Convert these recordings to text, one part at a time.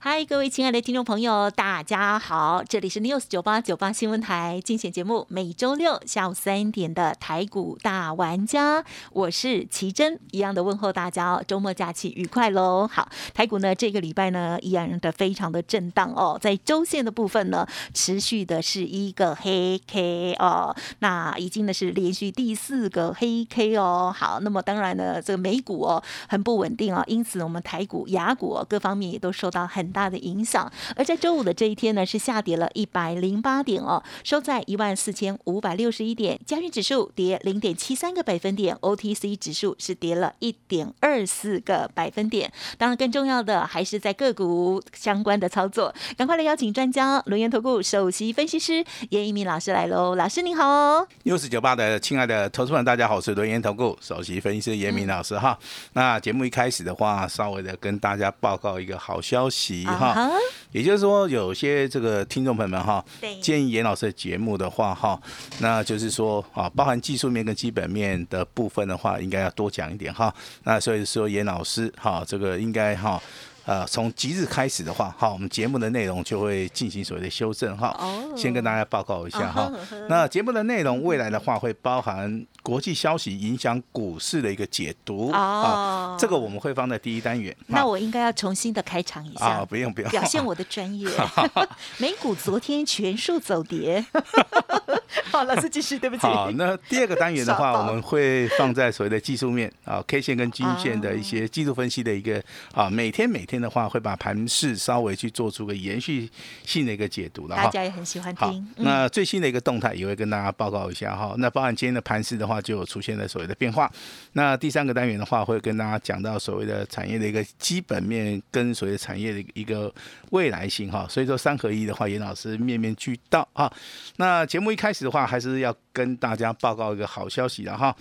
嗨，各位亲爱的听众朋友，大家好，这里是 News 九八九八新闻台精选节目，每周六下午三点的台股大玩家，我是奇珍，一样的问候大家哦，周末假期愉快喽。好，台股呢这个礼拜呢依然的非常的震荡哦，在周线的部分呢，持续的是一个黑 K 哦，那已经呢是连续第四个黑 K 哦。好，那么当然呢，这个美股哦很不稳定哦，因此我们台股、雅股、哦、各方面也都受到很大的影响，而在周五的这一天呢，是下跌了一百零八点哦，收在一万四千五百六十一点，加权指数跌零点七三个百分点，OTC 指数是跌了一点二四个百分点。当然，更重要的还是在个股相关的操作，赶快来邀请专家轮研投顾首席分析师严一鸣老师来喽，老师您好。六四九八的亲爱的投资们，大家好，我是轮研投顾首席分析师严明老师哈。那节目一开始的话，稍微的跟大家报告一个好消息。哈，也就是说，有些这个听众朋友们哈，建议严老师的节目的话哈，那就是说啊，包含技术面跟基本面的部分的话，应该要多讲一点哈。那所以说，严老师哈，这个应该哈。呃，从即日开始的话，好，我们节目的内容就会进行所谓的修正哈。哦。先跟大家报告一下哈。那节目的内容未来的话，会包含国际消息影响股市的一个解读。哦。这个我们会放在第一单元。那我应该要重新的开场一下。啊，不用不用。表现我的专业。美股昨天全数走跌。好，老师继续，对不起。好，那第二个单元的话，我们会放在所谓的技术面啊，K 线跟均线的一些技术分析的一个啊，每天每天。的话会把盘势稍微去做出个延续性的一个解读了哈，大家也很喜欢听。那最新的一个动态也会跟大家报告一下哈。那包含今天的盘势的话，就有出现了所谓的变化。那第三个单元的话，会跟大家讲到所谓的产业的一个基本面跟所谓的产业的一个未来性哈。所以说三合一的话，严老师面面俱到啊。那节目一开始的话，还是要跟大家报告一个好消息了哈。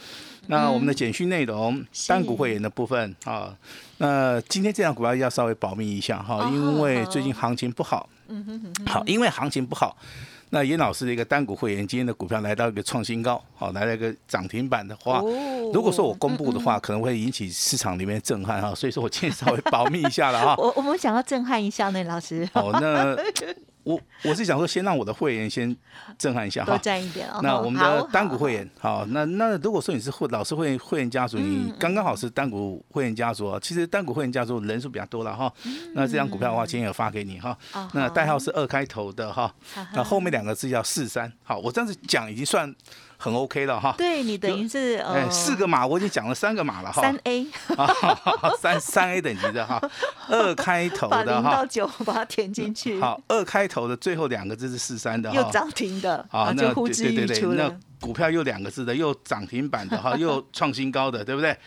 那我们的简讯内容，单股会员的部分啊。那今天这样股票要稍微保密一下哈，因为最近行情不好。嗯哼哼。好，因为行情不好，那严老师的一个单股会员今天的股票来到一个创新高，好，来了一个涨停板的话，如果说我公布的话，可能会引起市场里面震撼哈，所以说我今天稍微保密一下了哈。我我们想要震撼一下呢，老师。哦，那。我我是想说，先让我的会员先震撼一下哈，多赚一点哦。那我们的单股会员，好，那那如果说你是会老师会会员家族，你刚刚好是单股会员家族，其实单股会员家族人数比较多了哈。那这张股票的话，今天有发给你哈。那代号是二开头的哈，那后面两个字叫四三。好，我这样子讲已经算。很 OK 了哈，对你等于是哎四个码，我已经讲了三个码了哈，三 A 三三 A 等级的哈，二开头的哈，零到九把它填进去，好，二开头的最后两个字是四三的，又涨停的，啊，就呼之欲出了，股票又两个字的，又涨停板的哈，又创新高的，对不对？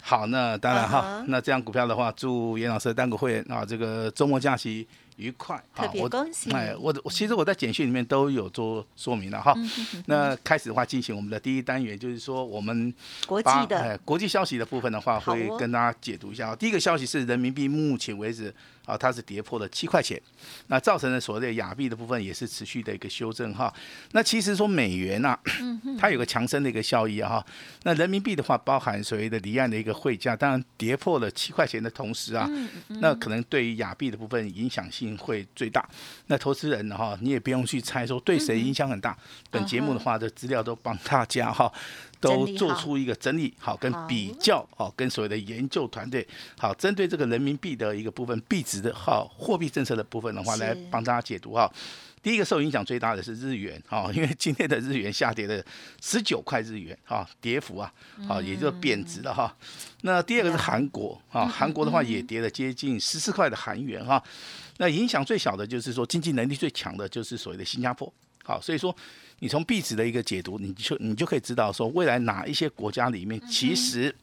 好，那当然哈，那这样股票的话，祝严老师的单股会员啊，这个周末假期。愉快，特别恭喜！哎，我我其实我在简讯里面都有做说明了哈。那开始的话，进行我们的第一单元，就是说我们国际的国际消息的部分的话，会跟大家解读一下。第一个消息是人民币目前为止。啊，它是跌破了七块钱，那造成了所谓的亚币的部分也是持续的一个修正哈。那其实说美元呐，它有个强升的一个效益哈。那人民币的话，包含所谓的离岸的一个汇价，当然跌破了七块钱的同时啊，那可能对于亚币的部分影响性会最大。那投资人哈，你也不用去猜说对谁影响很大。本节目的话的资料都帮大家哈。都做出一个整理好跟比较好跟所谓的研究团队好针对这个人民币的一个部分币值的好货币政策的部分的话来帮大家解读哈。第一个受影响最大的是日元哈，因为今天的日元下跌了十九块日元哈，跌幅啊好也就贬值了哈。那第二个是韩国啊，韩国的话也跌了接近十四块的韩元哈。那影响最小的就是说经济能力最强的就是所谓的新加坡好，所以说。你从币值的一个解读，你就你就可以知道说，未来哪一些国家里面其实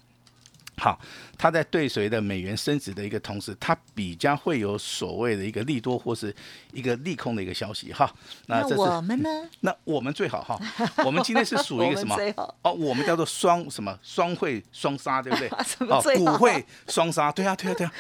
好，它在对随的美元升值的一个同时，它比较会有所谓的一个利多或是一个利空的一个消息哈。那这是我们呢？那我们最好哈，我们今天是属于一个什么？哦，我们叫做双什么双汇双杀，对不对？哦，股汇双杀，对啊，对啊，对啊。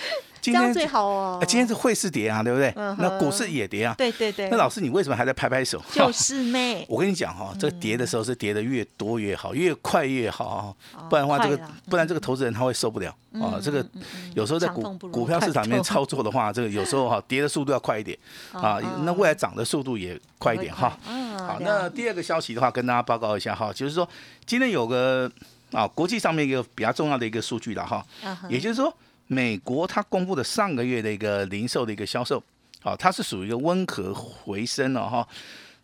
今天最好哦呃。今天是汇市跌啊，对不对？那股市也跌啊。对对对，那老师，你为什么还在拍拍手？就是 妹，我跟你讲哈，这个跌的时候是跌的越多越好，越快越好啊，不然的话，这个不然这个投资人他会受不了啊。这个有时候在股股票市场里面操作的话，这个有时候哈跌的速度要快一点 啊，那未来涨的速度也快一点哈。嗯，好，那第二个消息的话，跟大家报告一下哈，就是说今天有个啊国际上面一个比较重要的一个数据了哈，也就是说美国它公布的上个月的一个零售的一个销售，好、它是属于一个温和回升了哈。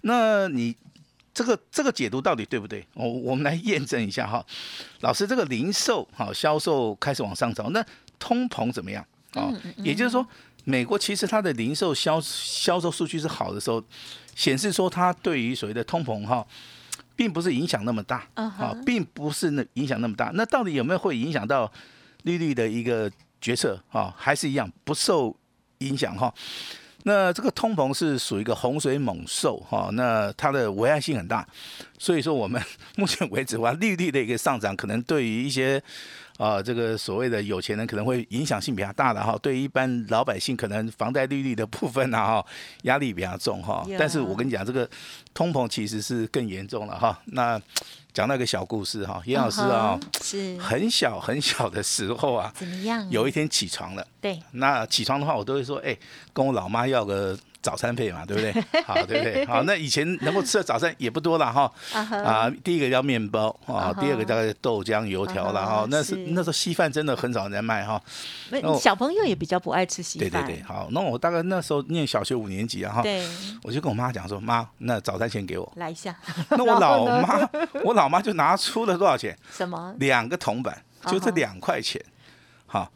那你这个这个解读到底对不对？我我们来验证一下哈。老师，这个零售好、销售开始往上走，那通膨怎么样？哦，也就是说，美国其实它的零售销销售数据是好的时候，显示说它对于所谓的通膨哈、并不是影响那么大，嗯啊、哼并不是那影响那么大。那到底有没有会影响到利率的一个决策啊、还是一样不受影响哈、那这个通膨是属于一个洪水猛兽哈、那它的危害性很大，所以说我们 目前为止的话，利率的一个上涨，可能对于一些啊、这个所谓的有钱人可能会影响性比较大的哈，对一般老百姓可能房贷利率的部分啊哈，压力比较重哈。但是我跟你讲，这个通膨其实是更严重了哈。那讲到一个小故事哈，严老师啊嗯，是很小很小的时候啊，怎么样？有一天起床了。对，那起床的话，我都会说，哎、跟我老妈要个早餐费嘛，对不对？好，对不对？好，那以前能够吃的早餐也不多了哈。啊第一个叫面包啊，第二个大概豆浆、油条了啊哈哈。那是是那时候稀饭真的很少人在卖哈。那小朋友也比较不爱吃稀饭，对对对，好，那我大概那时候念小学五年级啊哈，对我就跟我妈讲说，妈，那早餐钱给我。来一下。那我老妈，我老妈就拿出了多少钱？什么？两个铜板，就是啊哈两块钱。好，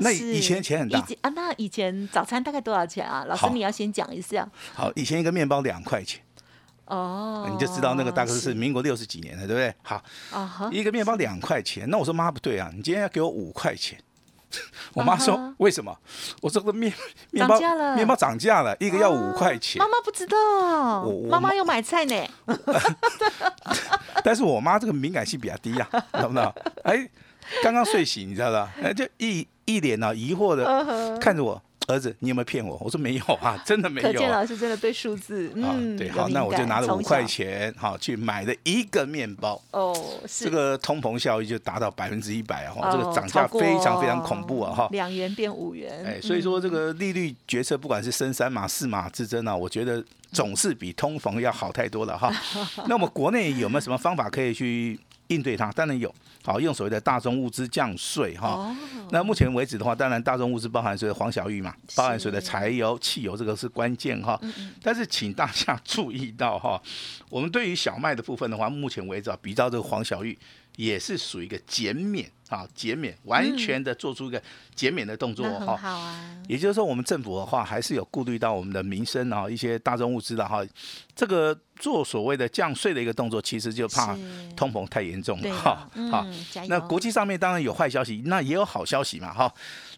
那以前钱很大啊，那以前早餐大概多少钱啊？老师你要先讲一下好，以前一个面包两块钱。哦，你就知道那个大概是民国六十几年的，对不对？好，啊，一个面包两块钱。那我说妈不对啊，你今天要给我五块钱。我妈啊说哈为什么？我说这个面面包涨价了面包涨价了，一个要五块钱妈。妈不知道妈妈有买菜呢。但是我妈这个敏感性比较低呀、啊，懂不懂？哎，刚刚睡醒，你知道吧？哎，就一一脸啊疑惑的看着我。儿子，你有没有骗我？我说没有啊，真的没有可见。老师真的对数字，啊，嗯，对，好，那我就拿了五块。钱，好去买了一个面包。哦，是这个通膨效益就达到百分之一百哈，这个哦涨价非常非常恐怖啊哈。两元变五元，哎，所以说这嗯个利率决策，不管是升三码、四码之争啊，我觉得总是比通膨要好太多了哈。那我们国内有没有什么方法可以去应对它？当然有，好用所谓的大宗物资降税哈。哦，那目前为止的话，当然大众物资包含所谓的黄小玉嘛，包含所谓的柴油、汽油，这个是关键哈。但是请大家 注意到哈，我们对于小麦的部分的话，目前为止啊，比照这个黄小玉也是属于一个减免啊，减免，完全的做出一个减免的动作哈。好啊，也就是说，我们政府的话还是有顾虑到我们的民生啊，一些大众物资的哈，这个做所谓的降税的一个动作，其实就怕通膨太严重了哈。好，嗯，那国际上面当然有坏消息，那也有好消息嘛，哈。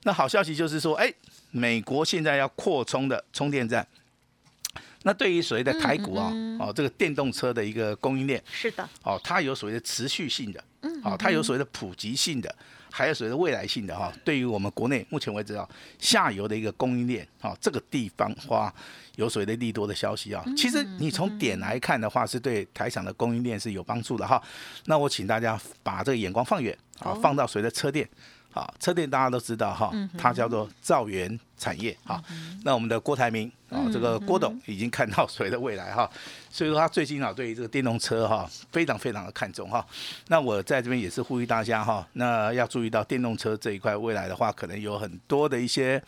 那好消息就是说，哎，美国现在要扩充的充电站。那对于所谓的台股啊，嗯哦，这个电动车的一个供应链，是的，哦，它有所谓的持续性的，嗯哦，它有所谓的普及性的，还有所谓的未来性的哈、对于我们国内目前为止啊，下游的一个供应链，啊，这个地方花有所谓的利多的消息啊。其实你从点来看的话，是对台厂的供应链是有帮助的哈。那我请大家把这个眼光放远啊，放到所谓的车店。啊，车店大家都知道哈，它叫做造园产业哈。那我们的郭台铭啊，这个郭董已经看到所谓的未来哈，所以说他最近啊对于这个电动车哈非常非常的看重哈。那我在这边也是呼吁大家哈，那要注意到电动车这一块未来的话，可能有很多的一些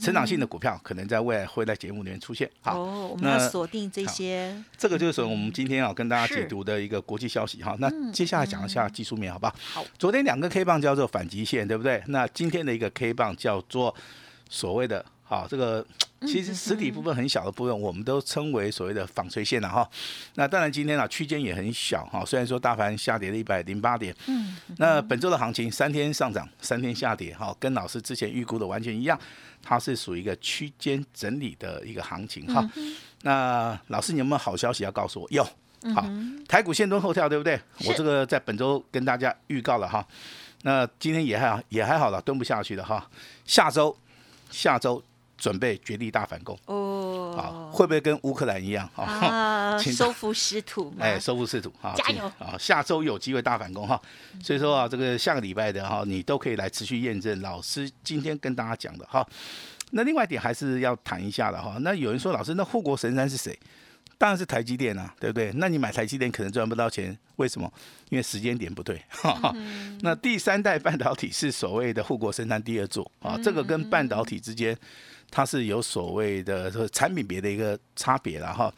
成长性的股票，可能在未来会在节目里面出现。好，哦，我们要那锁定这些，这个就是我们今天啊跟大家解读的一个国际消息哈。那接下来讲一下技术面好不好？好，昨天两个 K 棒叫做反极线，对不对？那今天的一个 K 棒叫做所谓的好这个其实实体部分很小的部分，我们都称为所谓的纺锤线了哈。那当然今天啊区间也很小哈，虽然说大盘下跌了一百零八点，嗯，那本周的行情三天上涨，三天下跌哈，跟老师之前预估的完全一样，它是属于一个区间整理的一个行情哈。那老师你有没有好消息要告诉我？有，好，台股先蹲后跳，对不对？我这个在本周跟大家预告了哈。那今天也还好，也还好了，蹲不下去了哈。下周，下周准备绝地大反攻哦。好，会不会跟乌克兰一样？啊，收复失土。哎，收复失土啊！加油啊！下周有机会大反攻哈。所以说啊，这个下个礼拜的哈，你都可以来持续验证老师今天跟大家讲的哈。那另外一点还是要谈一下的哈。那有人说，老师，那护国神山是谁？当然是台积电啊，对不对？那你买台积电可能赚不到钱，为什么？因为时间点不对。那第三代半导体是所谓的护国神山第二座啊，这个跟半导体之间它是有所谓的产品别的一个差别了哈。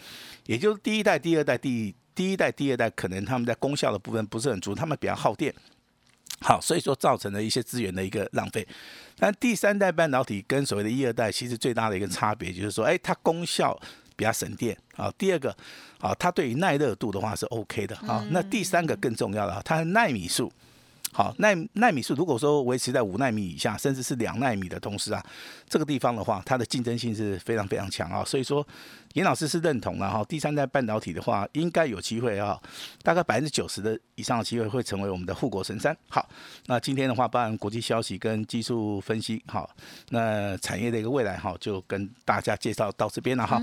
也就是第一代、第二代、第第一代、第二代可能他们在功效的部分不是很足，他们比较耗电。好，所以说造成了一些资源的一个浪费。但第三代半导体跟所谓的一二代其实最大的一个差别就是说，哎，它功效。比较省电啊，第二个啊，它对于耐热度的话是 OK 的啊。那第三个更重要的，它的耐米数，好纳纳米数如果说维持在五纳米以下，甚至是两纳米的同时啊，这个地方的话，它的竞争性是非常非常强啊。所以说。严老师是认同了哈，第三代半导体的话，应该有机会啊，大概百分之九十的以上的机会会成为我们的护国神山。好，那今天的话，包含国际消息跟技术分析，好，那产业的一个未来哈，就跟大家介绍到这边了哈。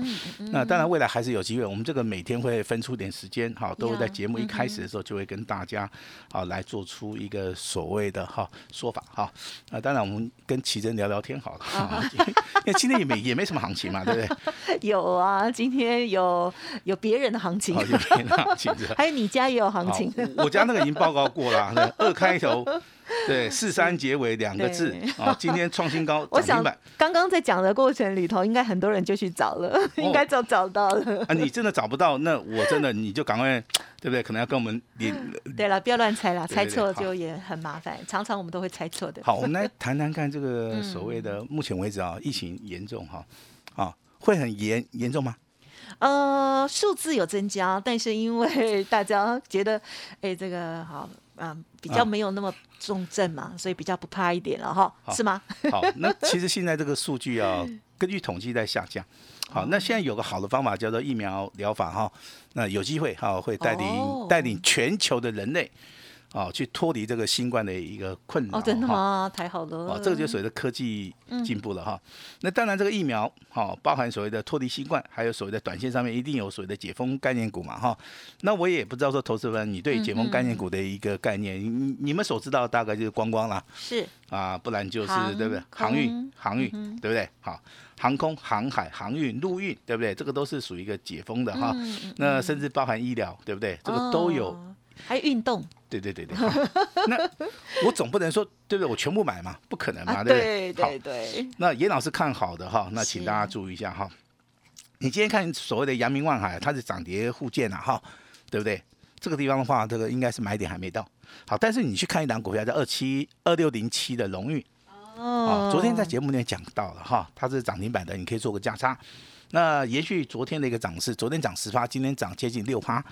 那当然未来还是有机会，我们这个每天会分出点时间，哈，都会在节目一开始的时候就会跟大家啊来做出一个所谓的哈说法哈。那当然我们跟奇珍聊聊天好了，因为今天也没也没什么行情嘛，对不对？有啊。啊，今天有有别人的行情，有别人的行情，还有你家也有行情。我家那个已经报告过了，二开头，对，四三结尾两个字啊，今天创新高我想。刚刚在讲的过程里头，应该很多人就去找了，应该找找到了。啊，你真的找不到，那我真的你就赶快，对不对？可能要跟我们连。对了，不要乱猜了，猜错就也很麻烦。常常我们都会猜错的。好，我们来谈谈看这个所谓的目前为止啊，疫情严重哈啊。会很严严重吗？呃，数字有增加，但是因为 大家觉得，哎，这个好，啊，比较没有那么重症嘛，所以比较不怕一点了哈，是吗？好，那其实现在这个数据啊，根据统计在下降。好，那现在有个好的方法叫做疫苗疗法哈，那有机会哈会带领带领全球的人类。啊，去脱离这个新冠的一个困扰哦，真的吗？太好了！哦，这个就所谓的科技进步了哈。那当然，这个疫苗哈，包含所谓的脱离新冠，还有所谓的短线上面一定有所谓的解封概念股嘛哈。那我也不知道说，投资人你对解封概念股的一个概念，你你们所知道大概就是观光啦，是啊，不然就是对不对？航运、航运，对不对？好，航空、航海、航运、陆运，对不对？这个都是属于一个解封的哈。那甚至包含医疗，对不对？这个都有。还运动？对对对对，那我总不能说对不对？我全部买嘛，不可能嘛，对不对？对对。那严老师看好的哈，那请大家注意一下哈。你今天看所谓的阳明万海，它是涨跌互见啊哈，对不对？这个地方的话，这个应该是买点还没到。好，但是你去看一档股票，叫二七二六零七的荣誉哦，昨天在节目里面讲到了哈，它是涨停板的，你可以做个价差。那延续昨天的一个涨势，昨天涨十趴，今天涨接近六趴。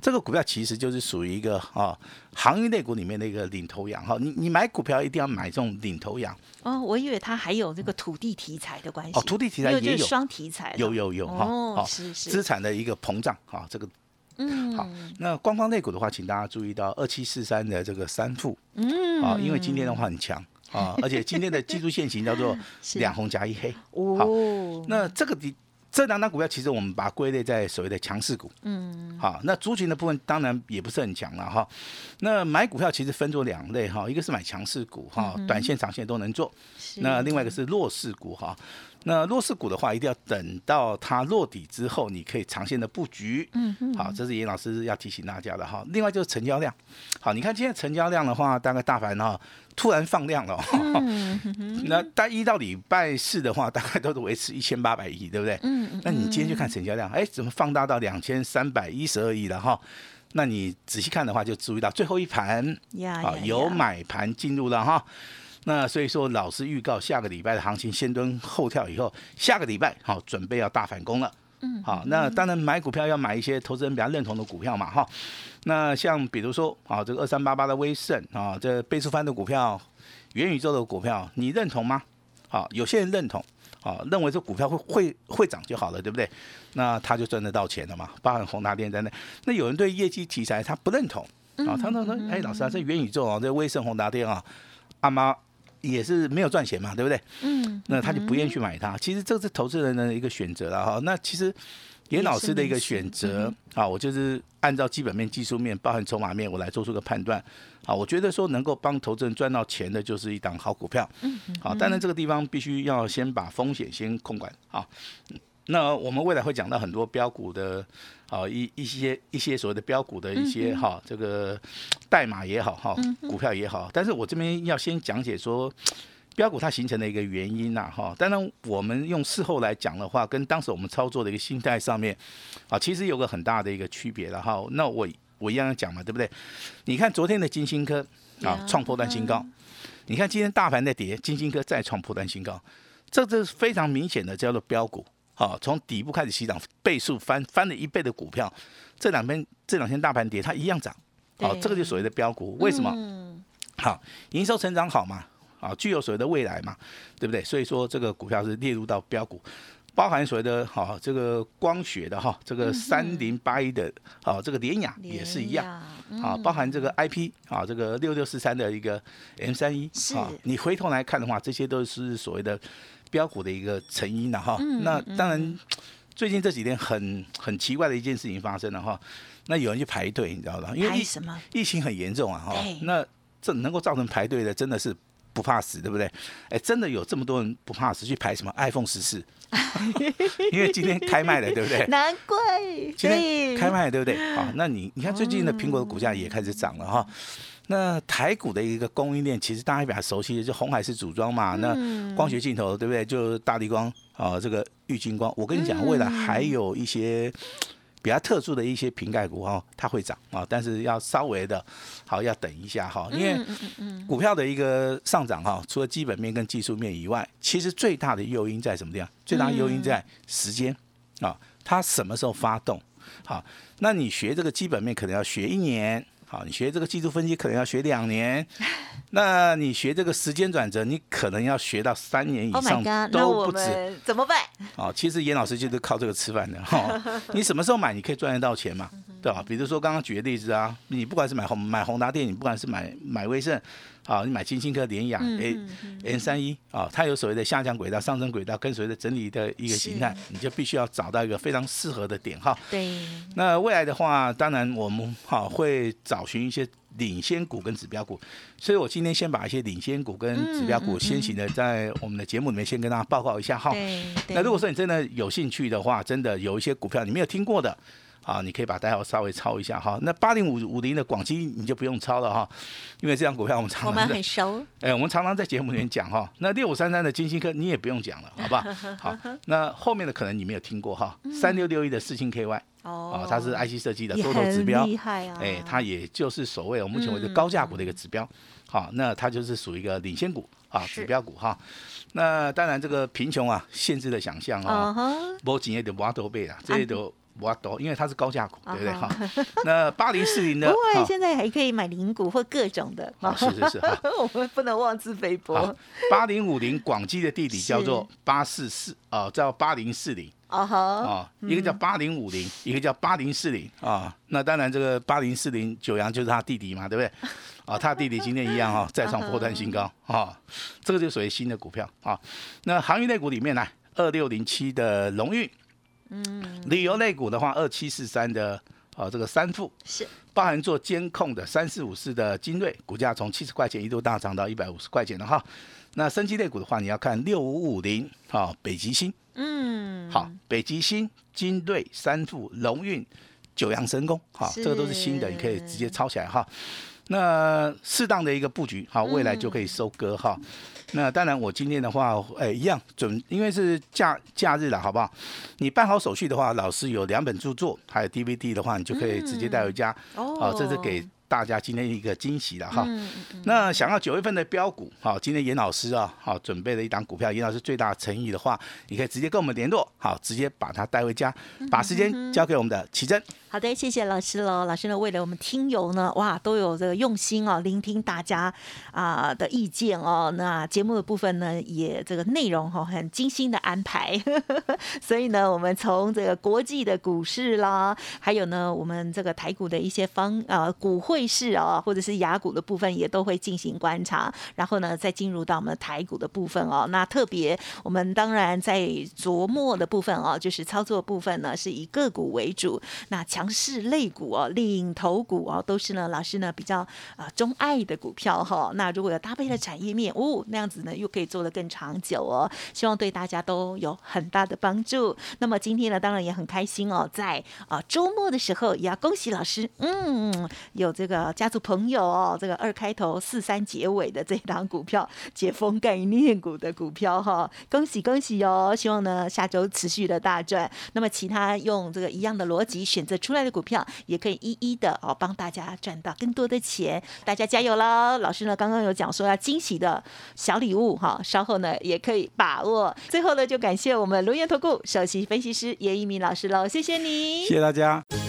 这个股票其实就是属于一个啊，行业类股里面的一个领头羊哈。你你买股票一定要买这种领头羊。哦，我以为它还有这个土地题材的关系。哦，土地题材也有双题材。有有有哈。哦，是是。资产的一个膨胀哈，这个。嗯。好，那官方类股的话，请大家注意到二七四三的这个三副。嗯。啊，因为今天的话很强啊，而且今天的技术线型叫做 两红加一黑。哦。那这个的。这两档股票其实我们把它归类在所谓的强势股，嗯，好，那族群的部分当然也不是很强了哈。那买股票其实分作两类哈，一个是买强势股哈，短线、长线都能做，那另外一个是弱势股哈。那弱势股的话，一定要等到它落底之后，你可以长线的布局。嗯嗯。好，这是严老师要提醒大家的哈。另外就是成交量，好，你看今天成交量的话，大概大盘哈突然放量了。嗯 那大一到礼拜四的话，大概都是维持一千八百亿，对不对？嗯嗯。那你今天就看成交量，哎，怎么放大到两千三百一十二亿了哈？那你仔细看的话，就注意到最后一盘，啊，有买盘进入了哈。那所以说，老师预告下个礼拜的行情先蹲后跳，以后下个礼拜好准备要大反攻了。嗯，好，那当然买股票要买一些投资人比较认同的股票嘛，哈。那像比如说，啊，这个二三八八的威盛啊，这倍数翻的股票，元宇宙的股票，你认同吗？好，有些人认同，啊，认为这股票会会会涨就好了，对不对？那他就赚得到钱了嘛，包含宏达电在内。那有人对业绩题材他不认同，啊，他说说，哎，老师啊，这元宇宙啊，这威盛宏达电啊，阿妈。也是没有赚钱嘛，对不对？嗯，那他就不愿意去买它。其实这是投资人的一个选择了哈。那其实严老师的一个选择啊，我就是按照基本面、技术面、包含筹码面，我来做出个判断。啊，我觉得说能够帮投资人赚到钱的，就是一档好股票。嗯，好，当然这个地方必须要先把风险先控管啊。那我们未来会讲到很多标股的。啊，一一些一些所谓的标股的一些哈，这个代码也好哈，股票也好，但是我这边要先讲解说标股它形成的一个原因呐哈。当然，我们用事后来讲的话，跟当时我们操作的一个心态上面啊，其实有个很大的一个区别了哈。那我我一样讲嘛，对不对？你看昨天的金星科啊，创破断新高。你看今天大盘在跌，金星科再创破断新高，这这是非常明显的叫做标股。好，从底部开始起涨，倍数翻翻了一倍的股票，这两天这两天大盘跌，它一样涨。好，这个就所谓的标股，为什么？好，营收成长好嘛，啊，具有所谓的未来嘛，对不对？所以说这个股票是列入到标股，包含所谓的哈这个光学的哈，这个三零八一的，好这个联雅也是一样，啊，包含这个 IP 啊，这个六六四三的一个 M 三一，啊，你回头来看的话，这些都是所谓的。标股的一个成因了哈，那当然最近这几天很很奇怪的一件事情发生了哈，那有人去排队，你知道吧？因为疫疫情很严重啊哈，那这能够造成排队的真的是不怕死，对不对？哎，真的有这么多人不怕死去排什么 iPhone 十四，因为今天开卖了，对不对？难怪今天开卖了，对不对？好，那你你看最近的苹果的股价也开始涨了哈。那台股的一个供应链，其实大家比较熟悉的就红海是组装嘛，那光学镜头对不对？就大力光啊，这个玉金光。我跟你讲，未来还有一些比较特殊的一些瓶盖股哈，它会涨啊，但是要稍微的，好要等一下哈，因为股票的一个上涨哈，除了基本面跟技术面以外，其实最大的诱因在什么地方？最大的诱因在时间啊，它什么时候发动？好，那你学这个基本面可能要学一年。好，你学这个技术分析可能要学两年，那你学这个时间转折，你可能要学到三年以上都不止。怎么办？哦，其实严老师就是靠这个吃饭的哈。你什么时候买，你可以赚得到钱嘛，对吧？比如说刚刚举的例子啊，你不管是买宏买宏达电，你不管是买买威盛。啊，你买金星科、联雅 A N 三一啊，它有所谓的下降轨道、上升轨道，跟所谓的整理的一个形态，你就必须要找到一个非常适合的点哈。对。那未来的话，当然我们哈会找寻一些领先股跟指标股，所以我今天先把一些领先股跟指标股先行的在我们的节目里面先跟大家报告一下哈。那如果说你真的有兴趣的话，真的有一些股票你没有听过的。啊，你可以把代号稍微抄一下哈。那八零五五零的广基你就不用抄了哈，因为这张股票我们常常我们很熟。哎，我们常常在节目里面讲哈。那六五三三的金星科你也不用讲了，好不好？好，那后面的可能你没有听过哈。三六六一的四星 KY 哦，它是 IC 设计的多头指标，厉害啊！哎，它也就是所谓我目前为止高价股的一个指标。好，那它就是属于一个领先股啊，指标股哈。那当然这个贫穷啊，限制了想象啊，无钱也得挖多倍啊，这些都。我多，因为它是高价股，对不对？哈，那八零四零的，不会，现在还可以买零股或各种的。是是是，我们不能妄自菲薄。八零五零广基的弟弟叫做八四四啊，叫八零四零。哦一个叫八零五零，一个叫八零四零啊。那当然，这个八零四零九阳就是他弟弟嘛，对不对？啊，他弟弟今天一样哈，再创破断新高啊。这个就属于新的股票啊。那航运类股里面呢，二六零七的龙运。嗯，旅游类股的话，二七四三的啊，这个三富是。包含做监控的三四五四的精锐，股价从七十块钱一度大涨到一百五十块钱了哈。那升级类股的话，你要看六五五零啊，北极星，嗯，好，北极星、精锐、三富、龙运、九阳神功，哈，这个都是新的，你可以直接抄起来哈。那适当的一个布局，好，未来就可以收割哈。那当然，我今天的话，哎，一样准，因为是假假日了，好不好？你办好手续的话，老师有两本著作，还有 DVD 的话，你就可以直接带回家。哦，这是给大家今天一个惊喜了哈。那想要九月份的标股，好，今天严老师啊，好准备了一档股票，严老师最大诚意的话，你可以直接跟我们联络，好，直接把它带回家，把时间交给我们的奇珍。好的，谢谢老师喽。老师呢，为了我们听友呢，哇，都有这个用心哦，聆听大家啊的意见哦。那节目的部分呢，也这个内容哈，很精心的安排。所以呢，我们从这个国际的股市啦，还有呢，我们这个台股的一些方呃股汇市啊，或者是雅股的部分，也都会进行观察。然后呢，再进入到我们的台股的部分哦。那特别我们当然在琢磨的部分哦，就是操作部分呢，是以个股为主。那强势类股哦，领头股哦，都是呢老师呢比较啊钟爱的股票哈。那如果有搭配的产业面哦，那样子呢又可以做得更长久哦。希望对大家都有很大的帮助。那么今天呢，当然也很开心哦，在啊周末的时候也要恭喜老师，嗯，有这个家族朋友哦，这个二开头四三结尾的这一档股票，解封概念股的股票哈，恭喜恭喜哦！希望呢下周持续的大赚。那么其他用这个一样的逻辑选择。出来的股票也可以一一的哦，帮大家赚到更多的钱，大家加油喽！老师呢刚刚有讲说要惊喜的小礼物哈，稍后呢也可以把握。最后呢就感谢我们龙岩投顾首席分析师严一鸣老师喽，谢谢你，谢谢大家。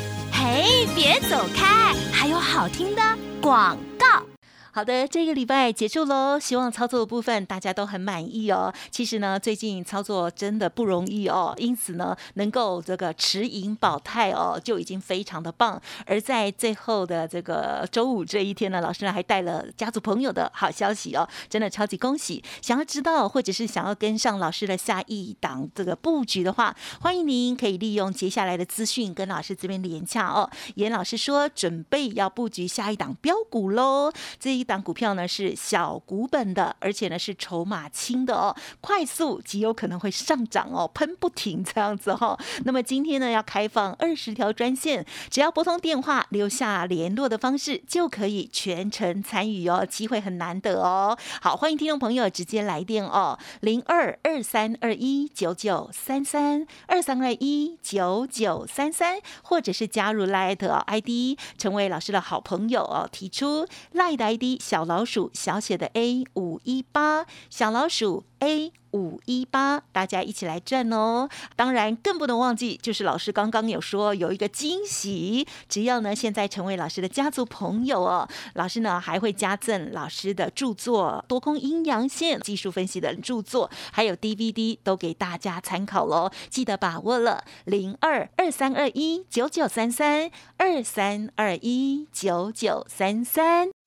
哎，别走开，还有好听的广告。好的，这个礼拜结束喽，希望操作的部分大家都很满意哦。其实呢，最近操作真的不容易哦，因此呢，能够这个持盈保泰哦，就已经非常的棒。而在最后的这个周五这一天呢，老师呢还带了家族朋友的好消息哦，真的超级恭喜！想要知道或者是想要跟上老师的下一档这个布局的话，欢迎您可以利用接下来的资讯跟老师这边连洽哦。严老师说准备要布局下一档标股喽，这。一档股票呢是小股本的，而且呢是筹码轻的哦，快速极有可能会上涨哦，喷不停这样子哈。那么今天呢要开放二十条专线，只要拨通电话留下联络的方式，就可以全程参与哦，机会很难得哦。好，欢迎听众朋友直接来电哦，零二二三二一九九三三二三二一九九三三，或者是加入 Light ID 成为老师的好朋友哦，提出 Light ID。小老鼠小写的 A 五一八，小老鼠 A 五一八，大家一起来赚哦！当然更不能忘记，就是老师刚刚有说有一个惊喜，只要呢现在成为老师的家族朋友哦，老师呢还会加赠老师的著作《多空阴阳线技术分析》的著作，还有 DVD 都给大家参考喽，记得把握了零二二三二一九九三三二三二一九九三三。